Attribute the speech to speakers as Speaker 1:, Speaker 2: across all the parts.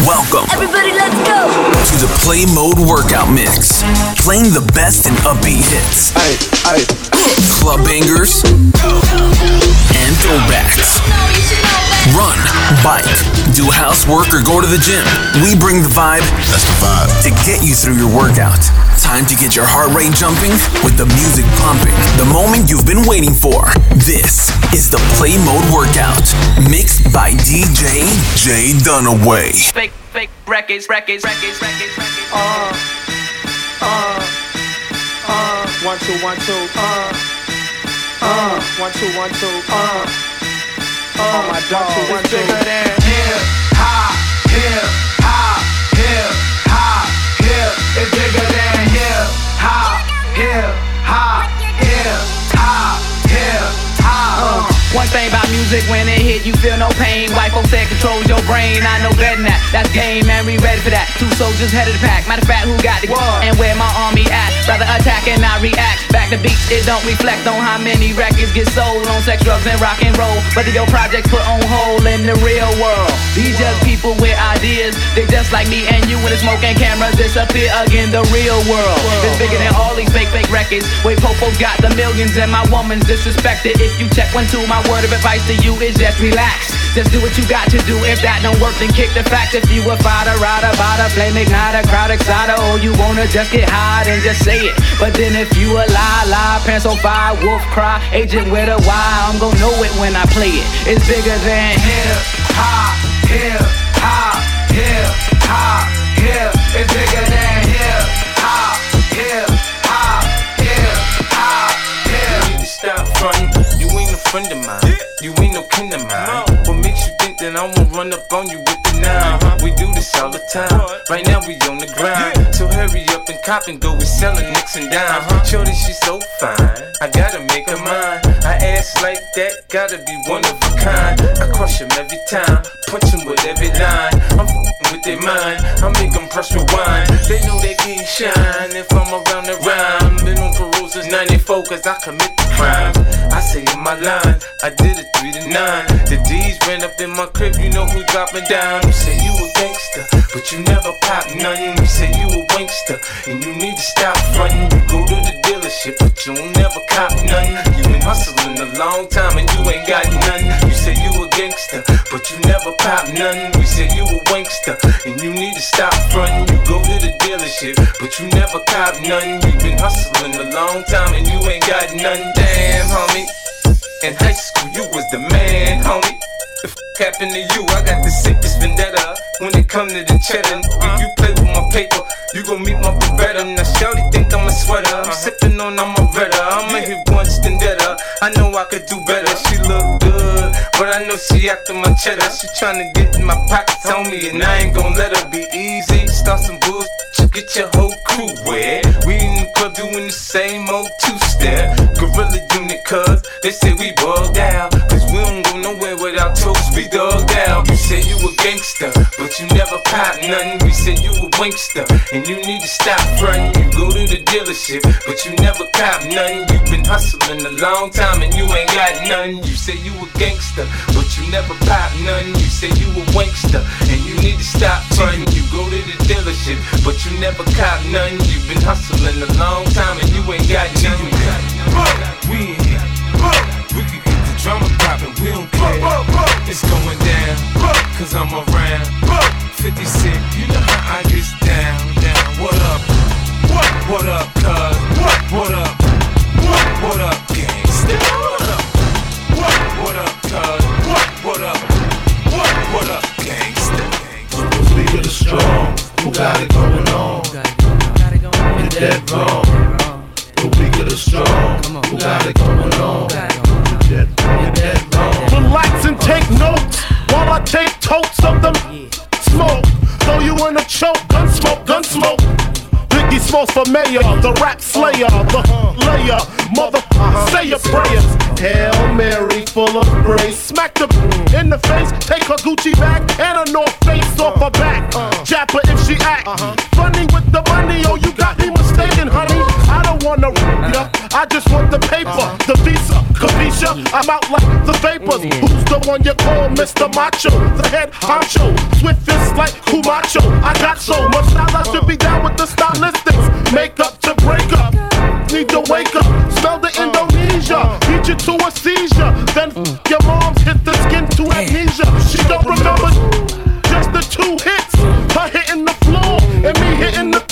Speaker 1: Welcome
Speaker 2: Everybody, let's go.
Speaker 1: to the Play Mode Workout Mix. Playing the best in upbeat hits,
Speaker 3: Hey, hey.
Speaker 1: club bangers, and throwbacks.
Speaker 2: No, you should know better.
Speaker 1: Run, bike, do housework, or go to the gym. We bring the vibe
Speaker 3: That's the vibe.
Speaker 1: to get you through your workout. Time to get your heart rate jumping with the music pumping. The moment you've been waiting for. This is the Play Mode Workout, mixed by DJ J Dunaway.
Speaker 4: fake, fake records, records, records, records, records. Uh, uh, uh, one, two, one, two, uh, uh, one, two, one, two, uh, uh, my dog, one, two, bigger than hip hop, hip hop, hip hop, hip. It's bigger than hip hop, hip hop, hip hop, hip hop. One thing about music, when it hit, you feel no pain. White folks said controls your brain. I know better than that. That's game, man. We ready for that. Two soldiers head of the pack. Matter of fact, who got the war and where my army at? Rather attack and not react. Back to beats, it don't reflect on how many records get sold on sex, drugs, and rock and roll. But your projects put on hold in the real world. These just people with ideas. They just like me and you when the smoke and cameras disappear again. The real world is bigger than all these fake, fake records. Wait, Popo's got the millions and my woman's disrespected. If you check one, two, my word of advice to you is just relax. Just do what you got to do. If that don't work, then kick the fact. If you a fighter, rider, bada, flame igniter, crowd exciter, or you wanna just get high, then just say it. But then if you a lie, lie, pants on fire, wolf cry, agent with a Y, I'm gonna know it when I play it. It's bigger than hip hop, hip hop, hip hop, hip. It's bigger than
Speaker 5: friend of mine. You ain't no kin of mine. What makes you think that I won't run up on you with the nine? Uh-huh. We do this all the time. Right now we on the grind. So hurry up and cop and go. We sellin' nicks and dimes. Uh-huh. Shorty, she's so fine. I gotta make her mine. I ass like that, gotta be one of a kind. I crush 'em every time. Punch 'em with every line. I'm f***ing with their mind. I make make 'em press rewind. They know they can't shine if I'm around the rhyme. Been on parole since 94 cause I commit the crimes. I say in my line, I did it 3 to 9. The D's ran up in my crib, you know who dropping down. You say you a gangster, but you never pop nothing. You say you a wankster, and you need to stop frontin'. You go to the dealership, but you never cop nothing. You been hustling a long time and you ain't got nothing. You say you a gangster, but you never pop nothing. We say you a wankster, and you need to stop frontin'. You go to the dealership, but you never cop nothing. You been hustling a long time and you ain't got nothing. Damn, homie. In high school, you was the man, homie. The f happened to you? I got the sickest vendetta. When it come to the cheddar, if you play with my paper, you gon' meet my Beretta. Now, Shorty think I'm a sweater. I'm uh-huh. sippin' on, I'm a redder. I'ma hit once, then deader. I know I could do better. She look good, but I know she after my cheddar. She tryna get in my pockets on me, and I ain't gon' let her be easy. Start some bullshit, get your whole crew wet. The doing the same old two-step. Gorilla unit, cuz they say we out. You a gangster, but you never pop nothing. We say you a wankster, and you need to stop frontin'. You go to the dealership, but you never cop nothing. You've been hustling a long time and you ain't got nothing. You say you a gangster, but you never pop nothing. You say you a wankster, and you need to stop frontin'. You go to the dealership, but you never cop nothing. You've been hustling a long time and you ain't got nothing. We in here. We can get the drama poppin', we don't care. It's going down, cause I'm around. 50 Cent, you know how I get down, down. What up? What what up, cuz? What what up? What what up, gangsta? What up? What what up, cuz? What what up? What what up, gangsta?
Speaker 3: Speak of the strong, who got it going on? You're dead wrong. The weak of the strong, who got it going on? You're dead, dead wrong.
Speaker 6: Relax and take notes while I take totes of them. Smoke, throw you in a choke, gun smoke, gun smoke. Biggie Smalls for mayor, the rap slayer, the layer, mother, say your prayers. Hail Mary, full of grace. Smack the in the face, take her Gucci bag and a North Face off her back. Jap her if she act funny with the money. Oh, you got me mistaken, honey. I don't wanna I just want the paper, the capisha.
Speaker 7: I'm out like the vapors. Who's the one you call Mr. Macho? The head honcho, swift fist like Camacho. I got so much style, I should be down with the stylistics. Make up to break up. Need to wake up, smell the Indonesia, beat you to a seizure. Then your mom's hit the skin to amnesia. She don't remember just the two hits. Her hitting the floor and me hitting the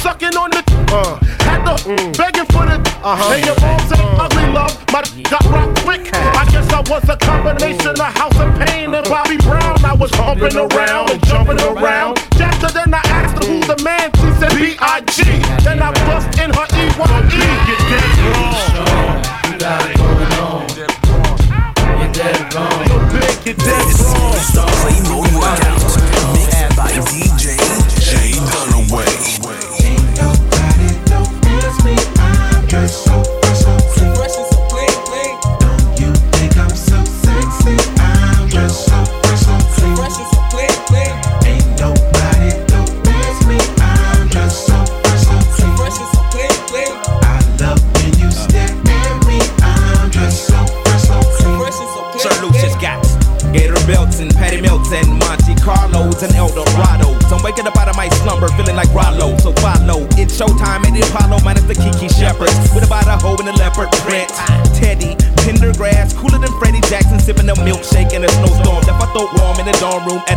Speaker 7: sucking on the uh, had the begging for the uh-huh. and your mom said ugly love my got rock quick I guess I was a combination of House of Pain and Bobby Brown I was humping around and jumping around Jacker then I asked her who's the man she said B.I.G. Then I bust in her E-Y-E
Speaker 8: You're dead wrong. You got it going on. You're dead wrong.
Speaker 7: Yo, big, you're dead wrong
Speaker 9: warm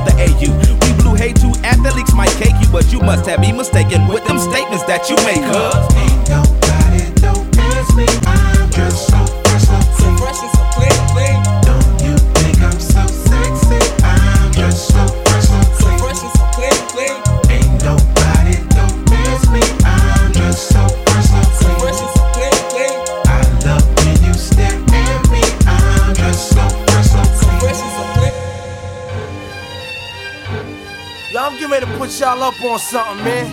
Speaker 10: up on something, man.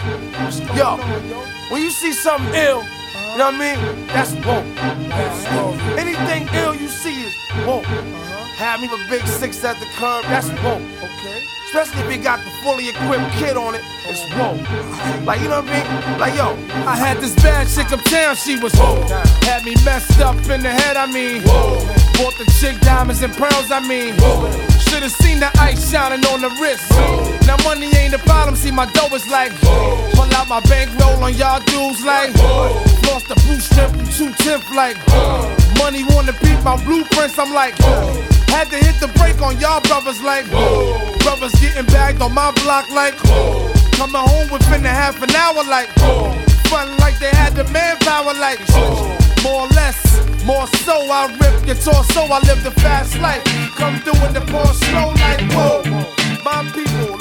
Speaker 10: Yo, when you see something ill, you know what I mean? That's woke. Anything ill you see is woke. Uh-huh. Have me with big six at the curb, that's woke. Okay. Especially if it got the fully equipped kid on it, it's oh. woke. Like, you know what I mean? Like, yo, I had this bad chick uptown, she was woke. Had me messed up in the head, I mean. Whoa. Bought the chick diamonds and pearls, I mean. Whoa. Should've seen the ice shining on the wrist. Now money ain't the problem, see my dough is like. Whoa. Pull out my bankroll on y'all dudes like. Whoa. Lost the blue strip two tenth like. Whoa. Money wanna beat my blueprints, I'm like. Whoa. Had to hit the brake on y'all brothers like. Whoa. Brothers getting bagged on my block like. Whoa. Coming home within a half an hour like. Fun like they had the manpower like. Whoa. More or less, more so I rip your torso, I live the fast life. Come through in the pour slow like whoa. My people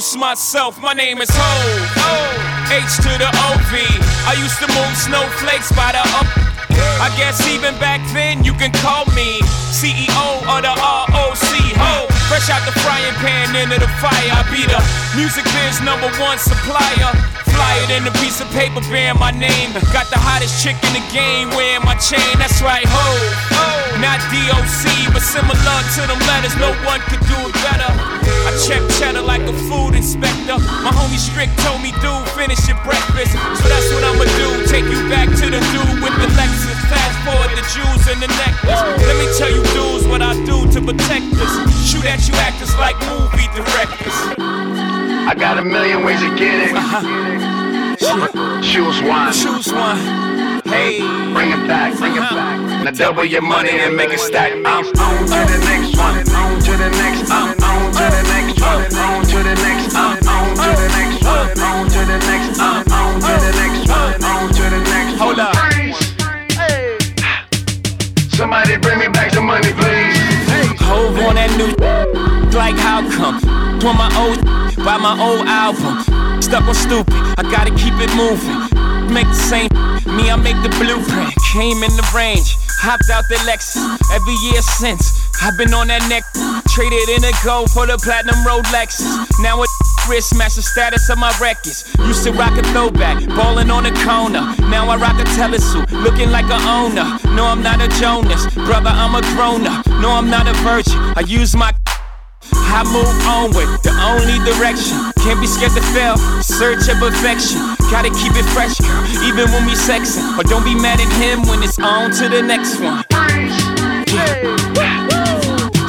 Speaker 11: reintroduce myself. My name is Ho. H to the OV. I used to move snowflakes by the up. I guess even back then you can call me CEO of the ROC. Ho. Fresh out the frying pan into the fire. I be the music biz number one supplier. Fly it in a piece of paper bearing my name. Got the hottest chick in the game wearing my chain. That's right, ho. Not DOC, but similar to them letters. No one could do it better. I check cheddar like a food inspector. My homie Strick told me, dude, finish your breakfast. So that's what I'ma do. Take you back to the dude with the Lexus. Fast forward the jewels and the necklace. Let me tell you, dudes, what I do to protect us. Shoot at you actors like movie directors. I
Speaker 3: got a million ways to get it. Uh-huh. Choose one.
Speaker 11: Choose one. Hey,
Speaker 3: Bring it back, uh-huh. bring it back. Now double your money and make it stack. Uh-huh. I'm on to the next one. On to the next. I'm on to the next one. On to the next. I'm on to the next one. On to the next. I'm on to the next one. On to the next. One.
Speaker 11: Hold up.
Speaker 3: Somebody bring me back the money, please.
Speaker 11: Hove on that new like how come? Doing my old buy my old album. Stuck on stupid, I gotta keep it moving. Make the same me, I make the blueprint. Came in the range, hopped out the Lexus. Every year since, I've been on that neck. Traded in a gold for the platinum road Lexus. Now it wrist match the status of my records. Used to rock a throwback, ballin' on the corner. Now I rock a telesuit, looking like a owner. No, I'm not a Jonas, brother, I'm a grown up. No, I'm not a virgin. I use my I move onward, the only direction. Can't be scared to fail, search of perfection. Gotta keep it fresh, even when we sexing. But don't be mad at him when it's on to the next one.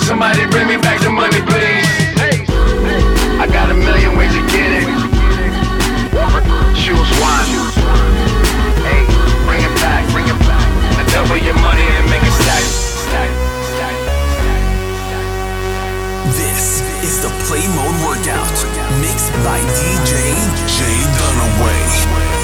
Speaker 3: Somebody bring me back the money, please. I got a million ways to get it. Choose one. Hey, bring it back, bring it back. Now double your money
Speaker 12: Workout, mixed by DJ Jay Dunaway.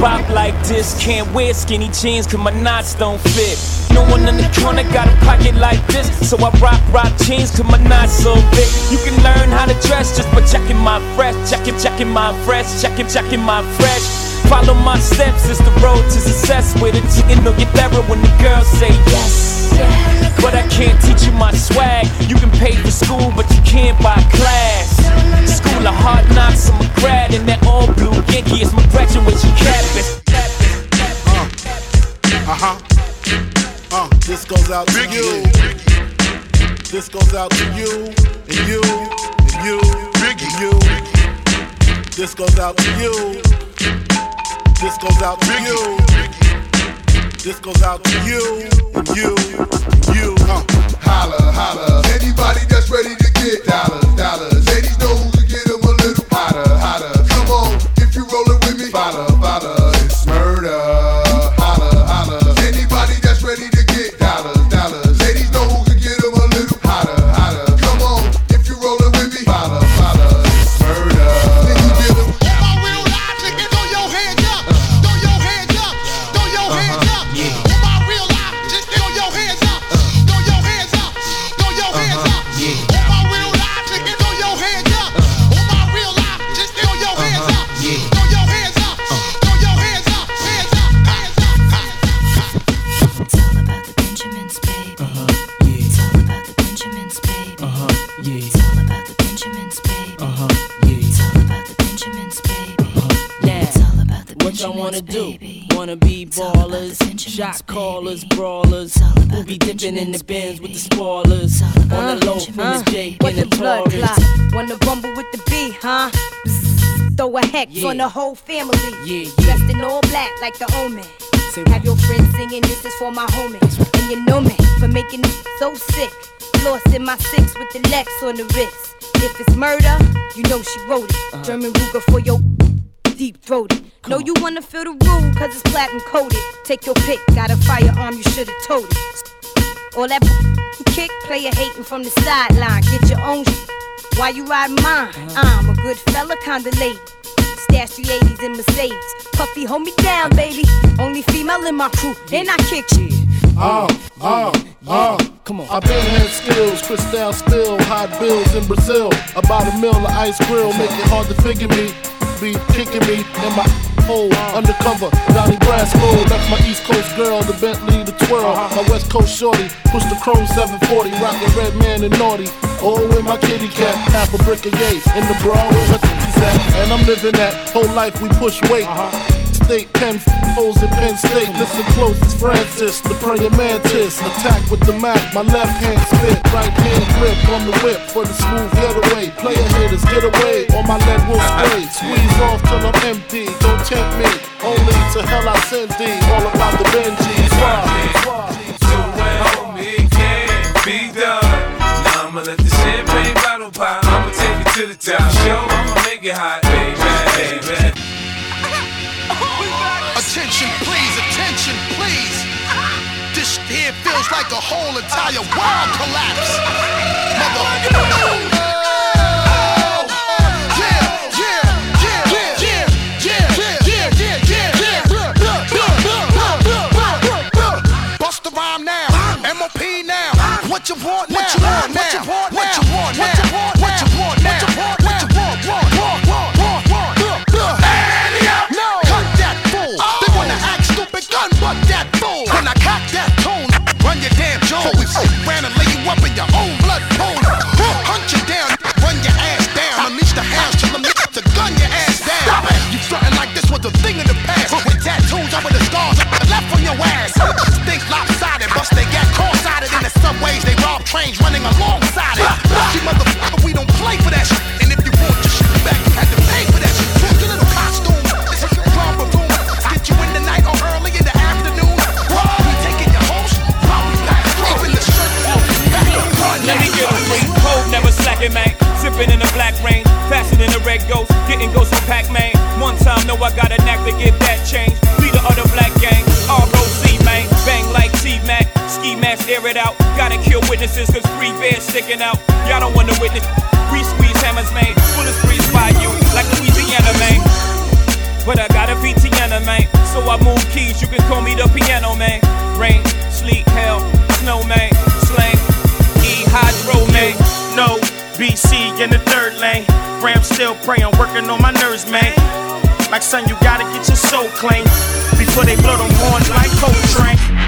Speaker 11: Bop like this, can't wear skinny jeans cause my knots don't fit. No one in the corner got a pocket like this, so I rock rock jeans cause my knots so big. You can learn how to dress just by checking my fresh, checking, checking my fresh, checking, checking my fresh. Follow my steps, it's the road to success with a no get better when the girls say yes. But I can't teach you my swag. You can pay for school, but you can't buy class. School of hard knocks, I'm a grad in that all blue Yankee. It's my graduation campus.
Speaker 13: Uh huh. Uh, this goes out to you. This goes out to you and you and you and you. This goes out to you. This goes out to you. This goes out to you and you and you. Uh.
Speaker 14: Holla, holla. Anybody that's ready to get dollars, dollars. Ladies know who get them a little hotter, hotter. Come on, if you rollin' with me, follow, follow.
Speaker 15: About the
Speaker 16: What y'all wanna do? Wanna be
Speaker 15: It's all about the
Speaker 16: ballers,
Speaker 15: Benjamins,
Speaker 16: shot callers,
Speaker 15: baby.
Speaker 16: brawlers.
Speaker 15: It's all about
Speaker 16: We'll be
Speaker 15: the
Speaker 16: dipping in the bins with the
Speaker 15: baby.
Speaker 16: spoilers.
Speaker 15: It's all about
Speaker 16: On the
Speaker 15: the
Speaker 16: low from
Speaker 15: Benjamins,
Speaker 16: the Jake and the
Speaker 17: the blood clot? Wanna rumble with the B, huh? Throw a hex
Speaker 16: Yeah.
Speaker 17: on the whole family.
Speaker 16: Yeah, yeah.
Speaker 17: Dressed in all black like the omen.
Speaker 16: Say
Speaker 17: Have your friends singing, this is for my homies. And you know me for making it so sick. Lost in my six with the Lex on the wrist. If it's murder, you know she wrote it.
Speaker 16: Uh-huh.
Speaker 17: German Ruger for your deep throated. Know you wanna feel the rule, cause it's platinum coated. Take your pick, got a firearm, you should've told it. All that kick, player hating from the sideline. Get your own sh- Why you riding mine? I'm a good fella, kinda lady. Stash the 80s in Mercedes. Puffy, hold me down, baby. Only female in my crew, and I kick you.
Speaker 13: Uh, uh, uh.
Speaker 16: Come on.
Speaker 13: I've been had skills, crystal spill, hot bills in Brazil. About a mill of ice grill, make it hard to figure me. Be kicking me in my hole, undercover, Donnie Brasco. That's my East Coast girl, the Bentley, the twirl. Uh-huh. My West Coast shorty, push the chrome 740, rockin' red man and naughty. Oh, in my kitty cat, half a brick of yay. In the bra, where at. And I'm living that whole life we push weight. Uh-huh. State, Penn O's in Penn State. Listen close, it's Francis, the praying mantis. Attack with the Mac, my left hand spit, right hand grip on the whip for the smooth getaway. Player haters, get away, or my leg will uh-uh. spray. Squeeze off till I'm empty, don't tempt me. Only to hell I send thee, all about the Benjis. Why?
Speaker 5: So well, me can't be done. Now I'ma let the champagne bottle pop. I'ma take it to the top. Show, I'ma make it hot, baby, baby.
Speaker 6: Attention, please, attention, please. This here feels like a whole entire world collapse. Mother. Trains running alongside it. See, motherfucker, we don't play for that shit. And if you want your shit back, you had to pay for that shit. Your little costume, it's a drama room. Get you in the night or early in the afternoon. We taking your host, while we back. Keeping the shirt off, back the front.
Speaker 18: Let me get a free cold, never slacking, man. Sipping in the black rain, faster than a red ghost, getting ghosts from Pac-Man. One time, know I got a witnesses, cause free bears sticking out. Y'all don't wanna witness. We squeeze hammers, man. Bullets freeze by you, like Louisiana, man. But I got a Tiana, man. So I move keys, you can call me the piano, man. Rain, sleet, hell, snow, man. Slang, E, hydro, man. No, BC in the third lane. Ram still praying, working on my nerves, man. Like son, you gotta get your soul clean before they blow them horns like Coltrane.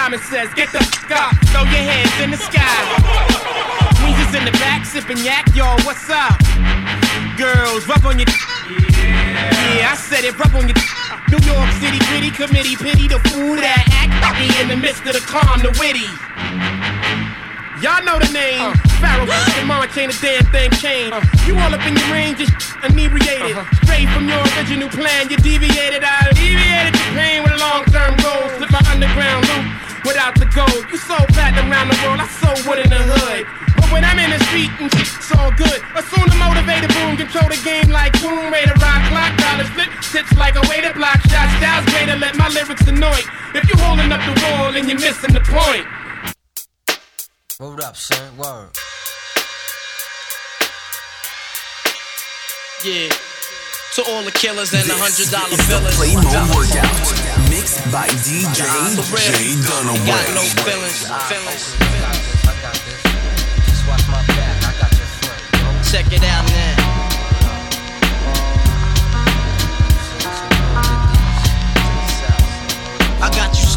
Speaker 7: Simon says, get the f up. Throw your hands in the sky. Weezer's in the back, sipping yak, y'all. What's up? Girls, rub on your. Yeah, I said it, rub on your. New York City gritty committee, pity the fool that act me in the midst of the calm, the witty. Y'all know the name. Pharoahe, uh. Mama chain a damn thing changed. You all up in your range, just inebriated. Straight from your original plan, you deviated. I deviated your pain with a long-term goals. Slip my underground loop without the gold. You sold platinum around the world, I sold wood in the hood. But when I'm in the street and it's all good. Assume the motivated boom, control the game like Tomb Raider, rock, clock, dollars, flip, tips like a way to block shots. Styles way to let my lyrics annoy. If you holding up the wall and you're missing the point.
Speaker 19: Word up, son. Word.
Speaker 20: Yeah. To all the killers and the hundred dollar
Speaker 1: It's the
Speaker 20: billers.
Speaker 1: Play Mode Workout, mixed by DJ
Speaker 20: For real.
Speaker 1: Jay Dunaway.
Speaker 20: Got no feelings. feelings.
Speaker 19: Just watch my back. I got your front.
Speaker 20: Check it out now. I got you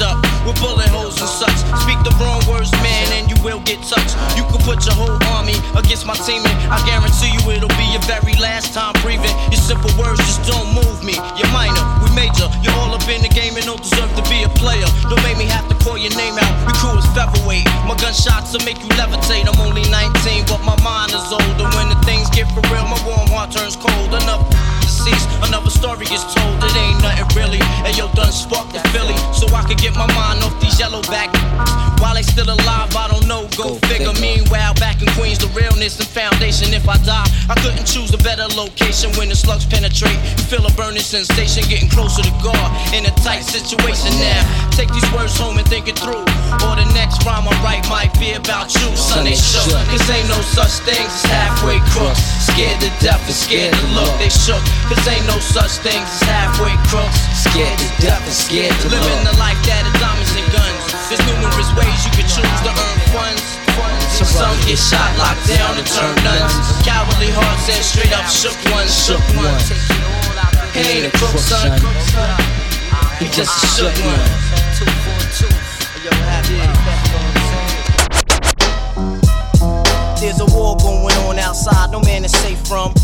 Speaker 20: up with bullet holes and such. Speak the wrong words, man, and you will get touched. You can put your whole army against my team, and I guarantee you it'll be your very last time breathing. Your simple words just don't move me. You're minor, we major. You're all up in the game and don't deserve to be a player. Don't make me have to call your name out. Your crew is featherweight. My gunshots will make you levitate. I'm only 19, but my mind is older. When the things get for real, my warm heart turns cold. Enough deceased, another story is told. It ain't nothing really. And yo, done sparked the Philly, so I could get my mind off these yellow back. While they still alive, I don't know. Go, figure. Meanwhile, back in Queens the realness and foundation. If I die, I couldn't choose a better location when the slugs penetrate. You feel a burning sensation, getting closer to God in a tight situation now. Take these words home and think it through. Or the next rhyme I write might be about you, son. They shook. Cause ain't no such things as halfway crooks. Scared to death and scared to look. They shook. Cause ain't no such things as halfway crooks. Scared to death and scared to Living the life that is diamonds and guns. There's numerous ways you can choose to earn funds. Some get shot, locked down, and turn nuns. Cowardly hearts and straight up shook ones, shook ones. He ain't a crook, son. He just a shook one. There's a war going on outside, no man is safe from.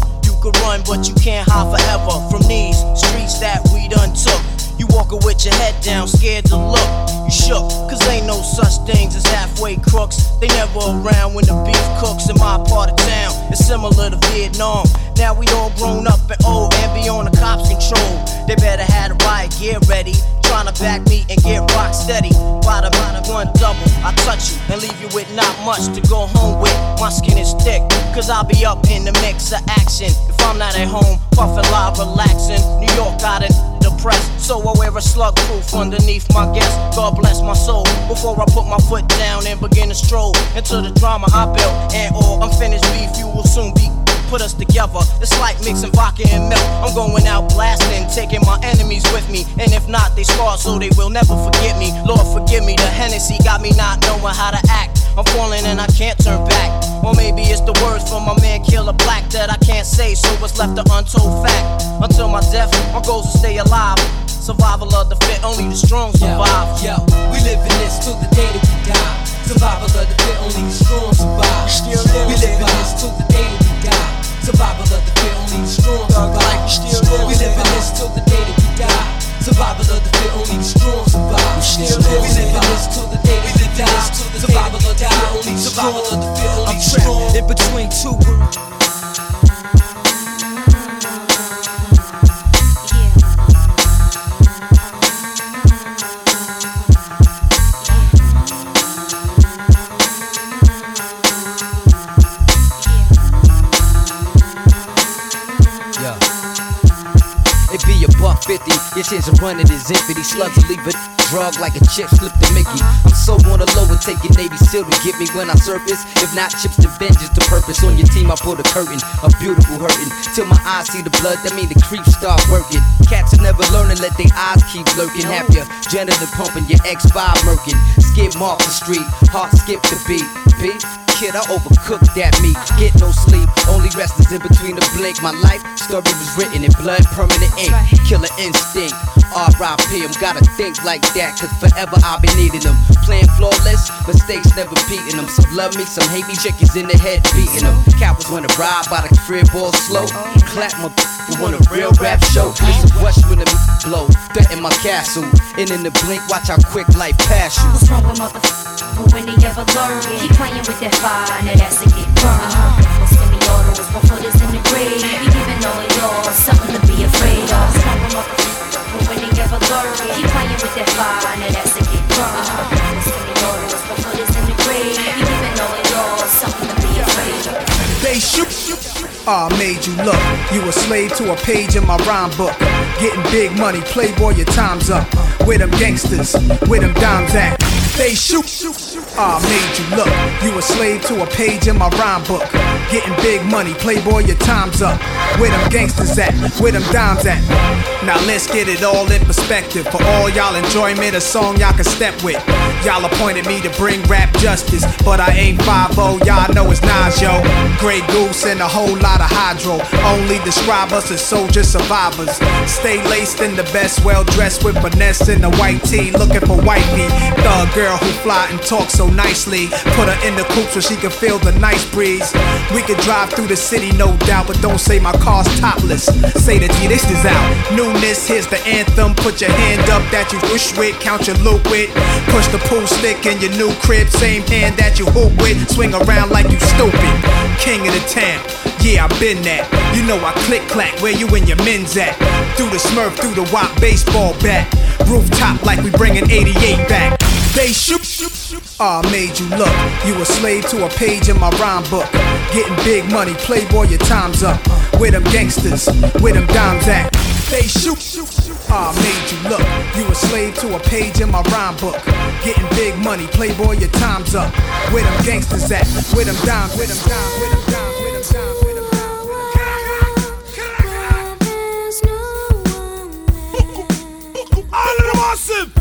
Speaker 20: Could run, but you can't hide forever from these streets that we done took. You walking with your head down, scared to look. You shook, cause ain't no such things as halfway crooks. They never around when the beef cooks in my part of town. It's similar to Vietnam. Now we all grown up and old and be on the cops' control. They better have the riot gear ready. Trying to back me and get rock steady. The one double, I touch you and leave you with not much to go home with. My skin is thick, cause I'll be up in the mix of action. If I'm not at home, puffin' live, relaxing. New York got it depressed, so I wear a slug proof underneath my guest. God bless my soul before I put my foot down and begin to stroll into the drama I built. And all unfinished beef, you will soon be put us together. It's like mixing vodka and milk. I'm going out blasting, taking my enemies with me. And if not, they scarred so they will never forget me. Lord, forgive me. The Hennessy got me not knowing how to act. I'm falling and I can't turn back. Or maybe it's the words from my man Killer Black that I can't say, so what's left an untold fact. Until my death, my goals to stay alive. Survival of the fit, only the strong survive.
Speaker 16: Yo, we live in this till the day that we die. Survival of the fit, only the strong survive. we live in this till the day that we die. Survival of the fit, only the strong survive. we live in this till the day that we die. Survival of the fit, only the strong survive. we live in this till the day that we die. Survival of the fit, only the the fit, only. In between two
Speaker 19: fifty, your chance of running is empty. These slugs will leave a drug like a chip slip to Mickey. I'm so on the low and taking Navy SEAL to get me when I surface. If not chips to vengeance, the purpose on your team, I pull the curtain. A beautiful hurting. Till my eyes see the blood, that mean the creeps start working. Cats are never learning, let their eyes keep lurking. Your janitor pumping, your X5 murking. Skip off the street, heart skip the beat. Beat? Kid, I overcooked that meat. Get no sleep, only rest is in between the blink. My life story was written in blood, permanent ink. Killer instinct. R.I.P. I'm gotta think like that, cause forever I'll be needing them. Playing flawless, mistakes never beating them. Some love me, some hate me, chickens in the head beating them. Cowards wanna ride by the crib all slow. Clap my you want a real rap show. A rush when the blow. Threaten my castle. And in the blink, watch how quick life pass you.
Speaker 12: What's wrong with motherfuckers? But when they ever learn, keep playing with that fire, now that's a get burned. Uh-huh. Semi-autos, my foot is in the grave. Be giving all of y'all something to be afraid of. With motherfuckers? When they ever learn, keep playing with that fire, now that's a get burned. Uh-huh. Semi-autos, my foot is in the grave. Be giving all of y'all something to be afraid of.
Speaker 21: They shoot. Ah, made you look. You a slave to a page in my rhyme book. Getting big money, playboy, your time's up. Where them gangsters, where them dimes at? They shoot. Ah, made you look. You a slave to a page in my rhyme book. Getting big money, playboy, your time's up. Where them gangsters at? Where them dimes at? Now let's get it all in perspective. For all y'all enjoyment, a song y'all can step with. Y'all appointed me to bring rap justice, but I ain't 5 y'all know it's Nas, yo. Grey Goose and a whole lot of hydro. Only describe us as soldier survivors. Stay laced in the best, well dressed with finesse in the white tee, looking for wifey. Thug girl who fly and talk so nicely. Put her in the coupe so she can feel the nice breeze. We could drive through the city, no doubt, but don't say my car's topless. Say that G, this is out. Newness, here's the anthem. Put your hand up that you wish with, count your loot with. Push the pool stick in your new crib, same hand that you hoop with. Swing around like you stupid. King of the town. Yeah, I been that. You know I click clack where you and your men's at. Through the smurf, through the wop baseball bat. Rooftop like we bringing 88 back. They shoot. shoot. Ah, made you look. You a slave to a page in my rhyme book. Getting big money, playboy, your time's up. Where them gangsters, where them dimes at? They shoot. shoot, shoot. Ah, made you look. You a slave to a page in my rhyme book. Getting big money, playboy, your time's up. Where them gangsters at? Where them dimes, where them dimes, where them dimes, where them dimes, where them
Speaker 6: All of them awesome.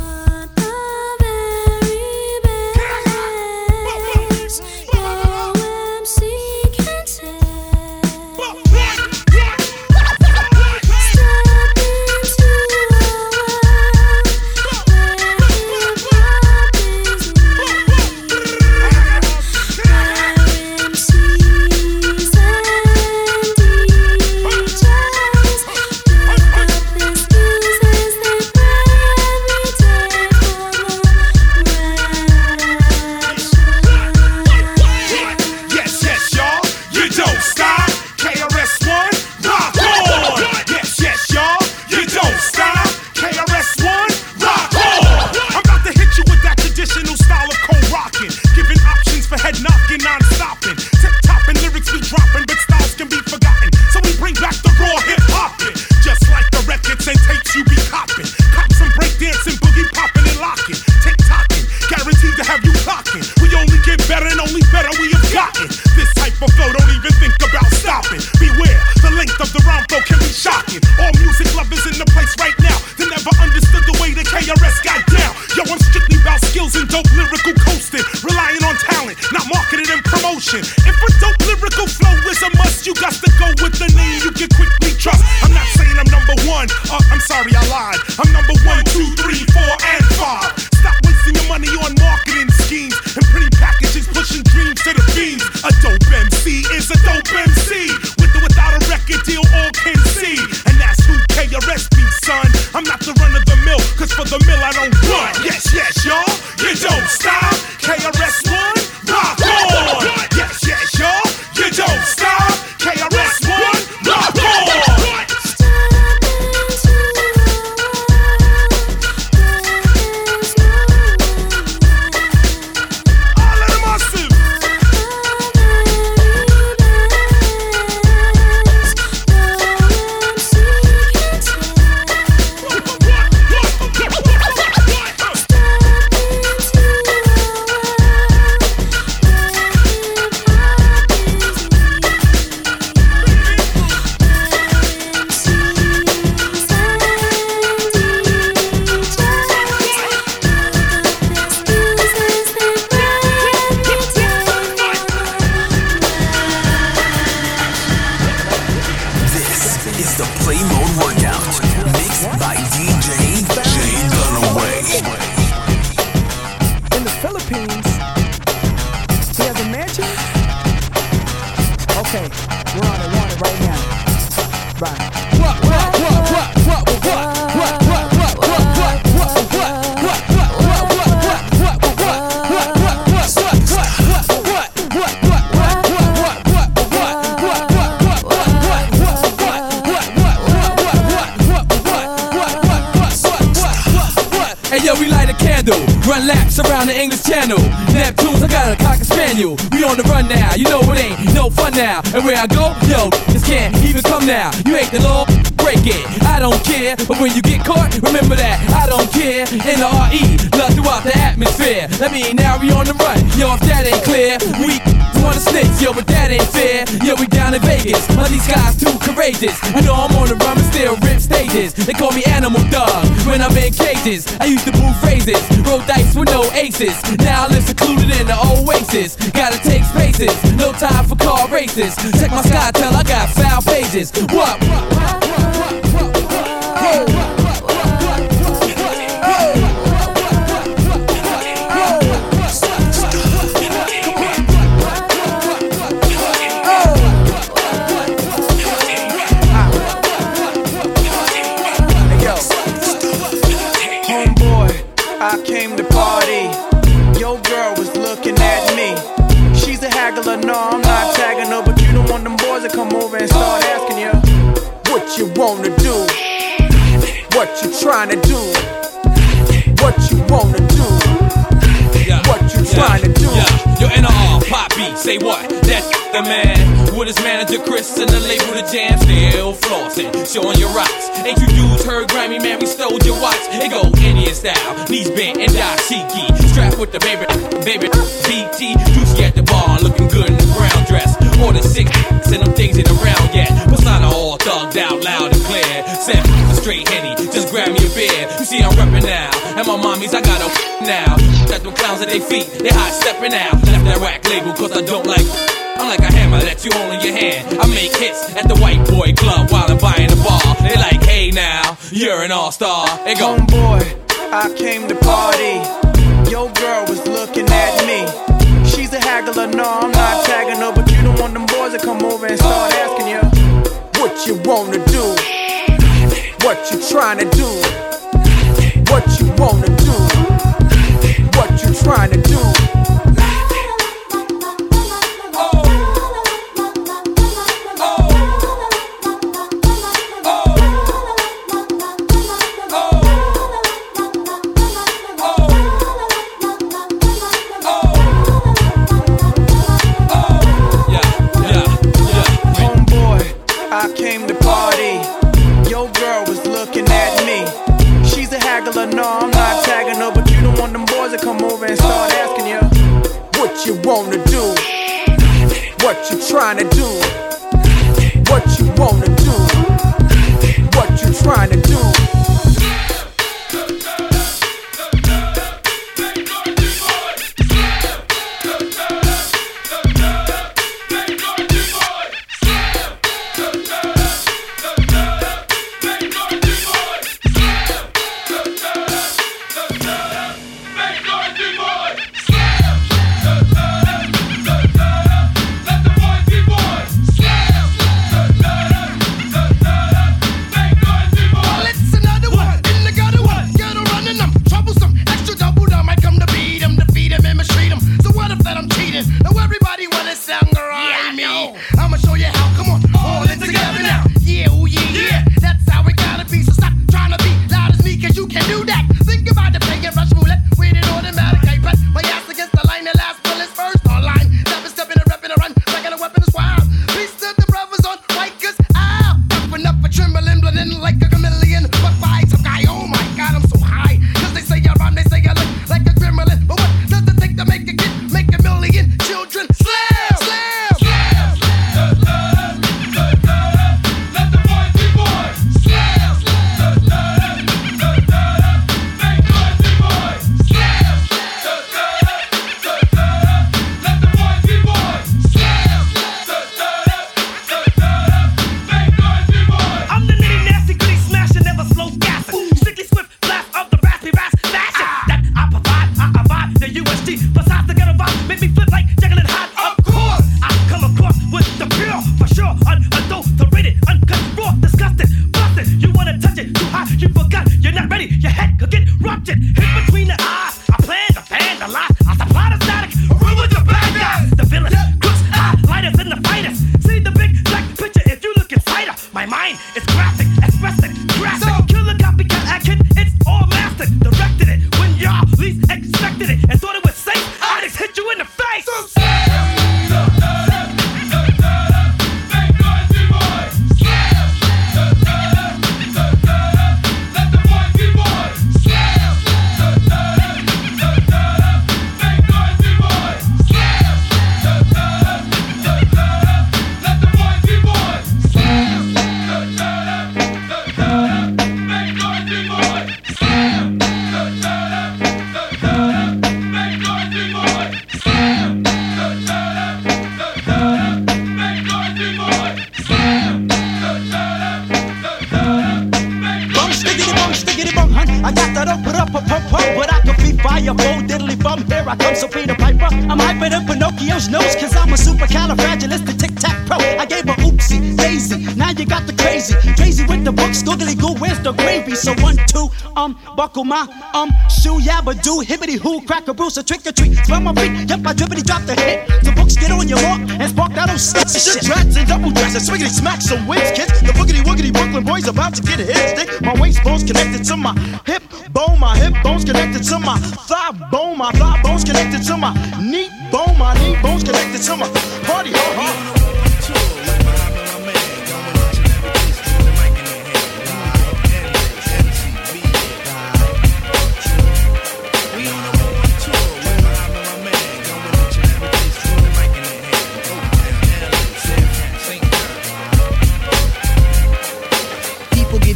Speaker 11: Law, break it. I don't care, but when you get caught, remember that I don't care. In the RE, love throughout the atmosphere. That mean now we on the run, yo. If that ain't clear, we wanna snitch, yo, but that ain't fair. Yo, we down in Vegas, but these guys too courageous. I know I'm on the run, but still rip stages. They call me Animal Dog when I'm in cages. I used to boo phrases, roll dice with no aces. Now I live secluded in the oasis. Gotta take spaces, no time for car races. Check my sky, tell I got foul pages. What?
Speaker 22: Homeboy, wanna do, what you trying to do, what you wanna do, what you
Speaker 21: trying to do?
Speaker 11: Yeah, yo, NR, pop beat, say what? That's the man. With his manager Chris and the label the jam, still flossing, showing your rocks. Ain't you dudes heard Grammy, man? We stole your watch. It go Indian style, knees bent and dashiki. Strapped with the baby, baby, BT. Juicy at the bar, looking good in the brown dress. More than six and them things ain't around yet. Thugged out, loud and clear. Said a straight henny, just grab me a beer. You see I'm reppin' now, and my mommies I got a now. Got them clowns at their feet, they hot stepping out. Left that rack label cause I don't like. I'm like a hammer that you hold in your hand. I make hits at the white boy club while I'm buying a bar. They like, hey now, you're an all star. They go,
Speaker 22: Homeboy, I came to party. Your girl was looking at me. She's a haggler, no, I'm not tagging her, but you don't want them boys to come over and start asking you wanna do, what you trying to do, what you wanna do, what you trying to do.
Speaker 23: Ruptured,
Speaker 24: buckle my um shoe, yabba do, hibbity hoo, crack a bruise, a trick or treat. Smell my feet, yep, I drippity drop the hit. The books get on your walk and spark that old shit.
Speaker 25: Shit, drats and double dress and swiggity smack some wins, kids. The boogity woogity Brooklyn boys about to get a hit stick. My waist bone's connected to my hip.
Speaker 24: bone, my hip bones connected to my thigh bone, my thigh bones connected to my knee bone, my knee bones connected to my body.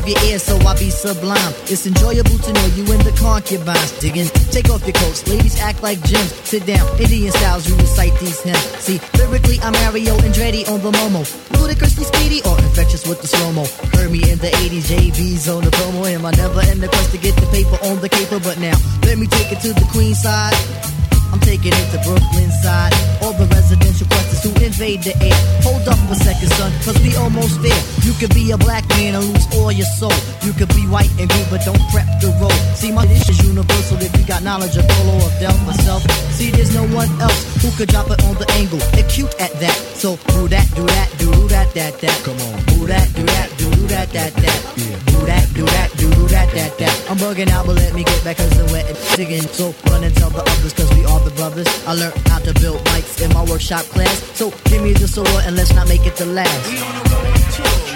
Speaker 26: Give you ear, so I be sublime. It's enjoyable to know you in the concubines. Digging, take off your coats. Ladies act like gems. Sit down, Indian styles, you recite these hymns. See, lyrically, I'm Mario Andretti on the Momo. Ludicrously speedy or infectious with the slow mo. Heard me in the 80s, JV's on the promo. Am I never in the quest to get the paper on the caper? But now, let me take it to the queen side. Taking it to Brooklyn side. All the residential questions who invade the air. Hold up a second, son, cause we almost there. You could be a black man and lose all your soul. You could be white and blue, but don't prep the road. See, my dish is universal if you got knowledge of Dolo or Del myself. See, there's no one else who could drop it on the angle. They're cute at that. So do that, do that, do do that, that, that. Come on. Do that, do that, do do that, that, that. Do that, do that, do do that, that, that. I'm bugging out, but let me get back cause I'm wet and digging. So run and tell the others cause we are the brothers. I learned how to build mics in my workshop class. So give me the sword and let's not make it the last.
Speaker 27: Microphone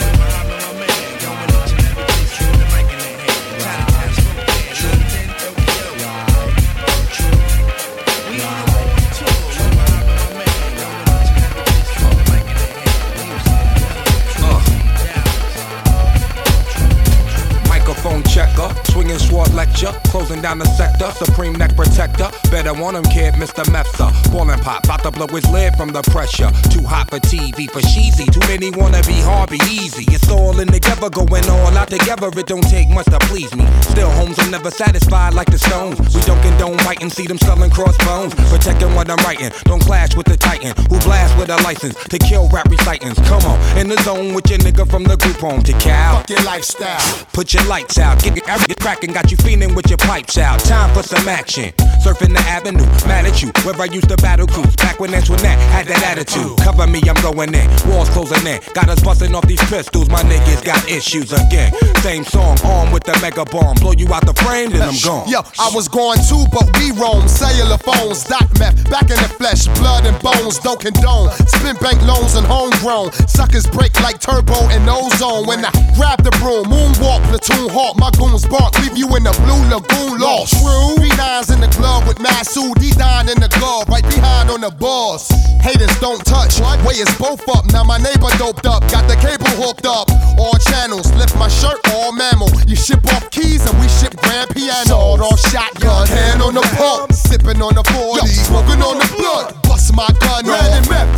Speaker 27: down the sector, supreme neck protector. Better want him, kid, Mr. Mepsa. Ballin' pop, about to blow his lid from the pressure. Too hot for TV, for cheesy. Too many wanna be hard, be easy. It's all in together, going all out together. It don't take much to please me. Still, homes, I'm never satisfied like the stones. We don't condone fighting, see them selling crossbones. Protecting what I'm writing, don't clash with the titan who blast with a license to kill rap recitants. Come on, in the zone with your nigga from the group home to Cal.
Speaker 14: Fuck your lifestyle.
Speaker 27: Put your lights out, get your get cracking, got you feeling with your pipes Time for some action. Surfing the avenue, mad at you. Where I used to battle cruise, back when Antoinette had that attitude. Cover me, I'm going in. Walls closing in. Got us busting off these pistols. My niggas got issues again. Same song, armed with the mega bomb. Blow you out the frame, then I'm gone.
Speaker 14: Yo, I was going too, but we roam. Cellular phones, dot meth, back in the flesh, blood and bones, don't condone. Spin bank loans and homegrown. Suckers break like turbo and ozone. When I grab the broom, moonwalk, platoon hawk, my goons bark, leave you in the blue lagoon lost. True. B9's in the club with Masu, D9 in the glove, right behind on the boss. Haters don't touch, way is both up. Now my neighbor doped up, got the cable hooked up. All channels, lift my shirt, all mammal. You ship off keys and we ship grand piano. Sawed off shotgun, hand on the pump, sipping on the 40, smoking on the blood. Bust my gun, ran and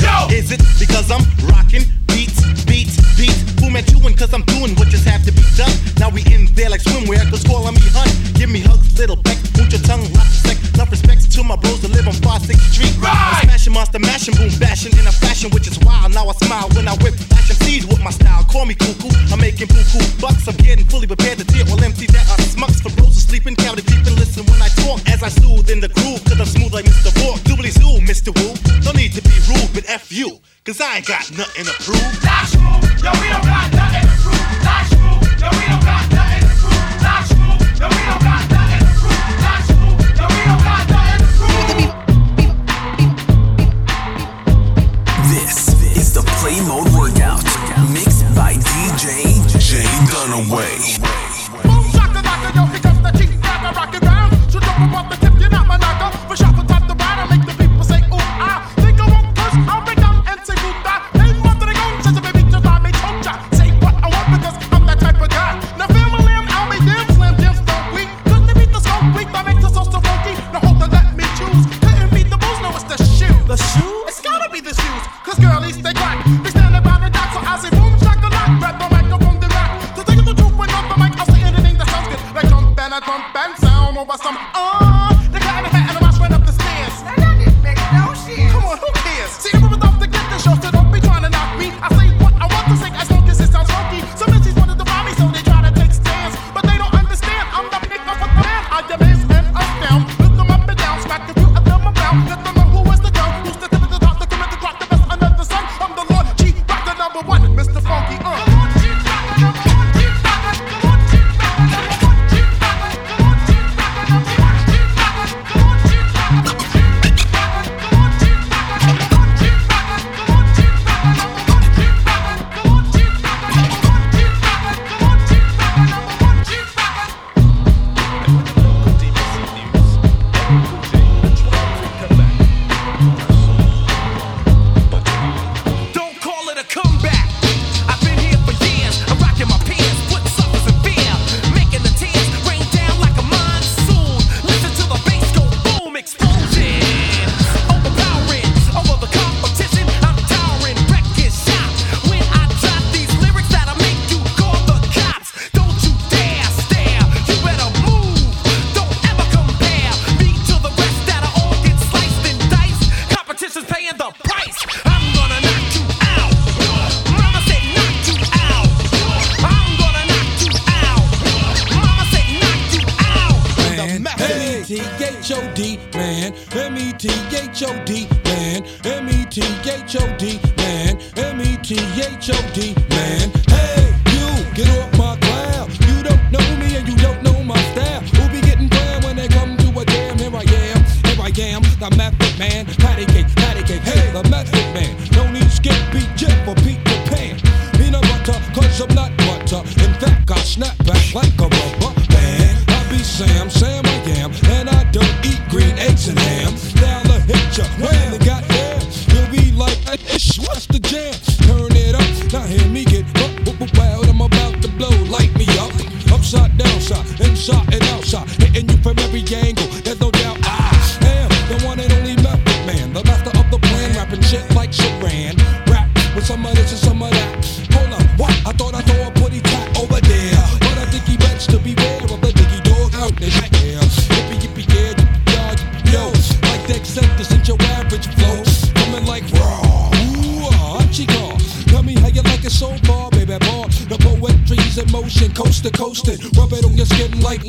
Speaker 24: does it? Is it because I'm rocking beats, beats, beats? Who met you in? Cause I'm doing what just have to be done. Now we in there like swimwear, cause calling me hun. Give me hugs, little peck, put your tongue, lots of sex. Enough respect to my bros that live on 5 6th Street. I'm smashing, monster, mashing, boom, bashing in a fashion which is wild. Now I smile when I whip action seeds with my style. Call me cuckoo, I'm making buku bucks. I'm getting fully prepared to deal all empty that are smucks for bros to sleeping. Deep and listen when I talk as I soothe in the groove. Cause I'm smooth like Mr. Walk. Doobly zoo, Mr. Woo. No need to be rude, but F you. Cause I ain't got nothing to prove.
Speaker 23: That's true. Yo, we don't got nothing to prove. That's true. Yo, we don't got nothing to prove. That's true. Yo, we don't got nothing to prove. That's true. Yo, we don't got nothing to prove.
Speaker 1: This is the Play Mode Workout, mixed by DJ Jay Dunaway.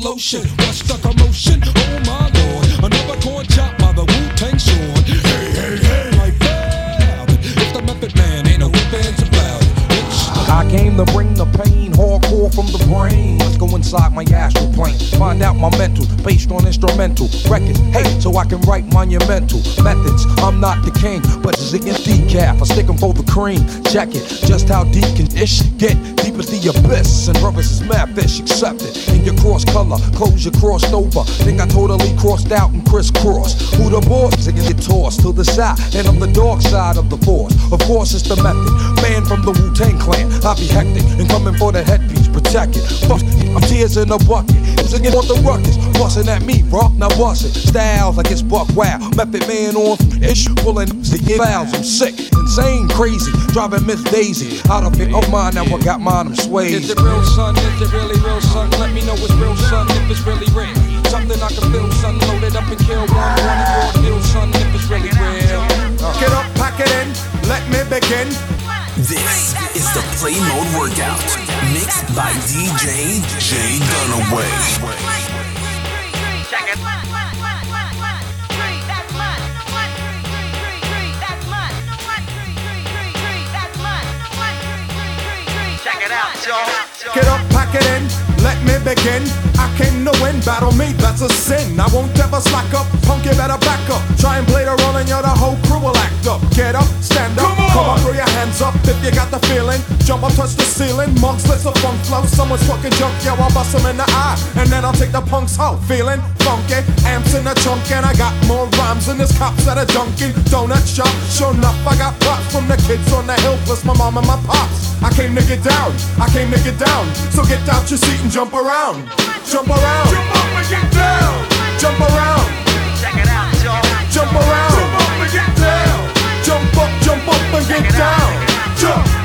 Speaker 28: Lotion. What's the commotion? Oh my lord, another chop by the Wu Tang. Hey, hey, hey. It's the Method Man, ain't about it.
Speaker 27: I came to bring the pain, hardcore from the brain. Let's go inside my astral plane, find out my mental, based on instrumental records. Hey, so I can write monumental methods. I'm not the king, but it's against decaf. I stick 'em for the cream. Check it, just how deep can ish get? Deep as the abyss, and brothers is mad fish. Accept it in your cross color, clothes you crossed over. Think I totally crossed out and crisscrossed. Who the boss? Again, get tossed to the side, and I'm the dark side of the force. Of course, it's the method. Man from the Wu Tang Clan. I be hectic and coming for the headpiece, protect it. Fuck, I'm tears in a bucket. Singing on the ruckus, busting at me, bro. Now bust it. Styles like it's buck wow. Method man on ish, pulling the fouls. I'm sick, insane, crazy. Driving Miss Daisy out of it of mine. Now I got mine, I'm swayed.
Speaker 28: Is it real, son? Is it really real, son? Let me know it's real, son, if it's really real. Something I can feel, son. Load it up and kill one. One of your deal, son, if it's really real. Uh.
Speaker 29: Get up, pack it in, let me begin.
Speaker 1: This is the Play Mode Workout, mixed by DJ Jay Dunaway.
Speaker 20: Check it. Out, y'all.
Speaker 29: Get up, pack it in, let me begin. I came to win, battle me, that's a sin. I won't ever slack up, punk, you better back up. Try and play the role and you're the whole crew will act up. Get up, stand up, come on, come on throw your hands up if you got the feeling. Jump up, touch the ceiling, monks, let's a funk flow. Someone's fucking junk, yo, I'll bust them in the eye. And then I'll take the punks out, feeling funky. Amps in the trunk, and I got more rhymes than this cops that are Dunkin'. Donut shop, sure enough, I got props from the kids on the hill, plus my mom and my pops. I came to get down, I came to get down. So get out your seat and jump around. Jump around. Jump up and get down. Jump around.
Speaker 20: Check it out, y'all.
Speaker 29: Jump around. Jump up and get down. Jump up, jump up and get down. Jump,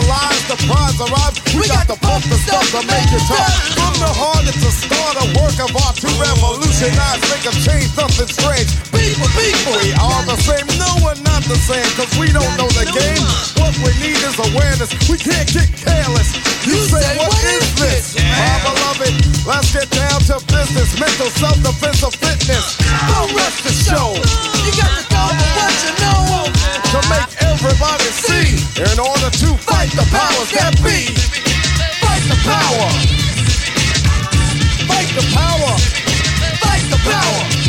Speaker 30: realize the prize arrived. We,
Speaker 31: we got, got to pump the stuff to make it tough. From the heart, it's a start, a work of art to revolutionize, make a change nothing strange. People, people, we all the same. No, we're not the same, cause we don't know the game. What we need is awareness. We can't get careless. You, you say, say, what is this? My beloved, let's get down to business. Mental self-defense offense. the powers that be. Fight the power. Fight the power. Fight the power.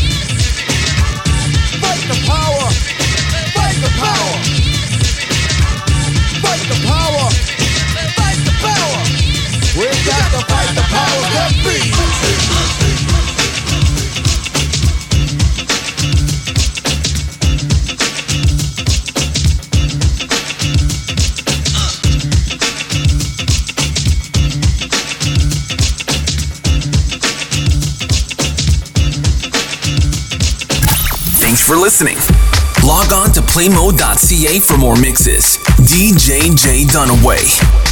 Speaker 1: listening. Log on to playmode.ca for more mixes. DJ J Dunaway.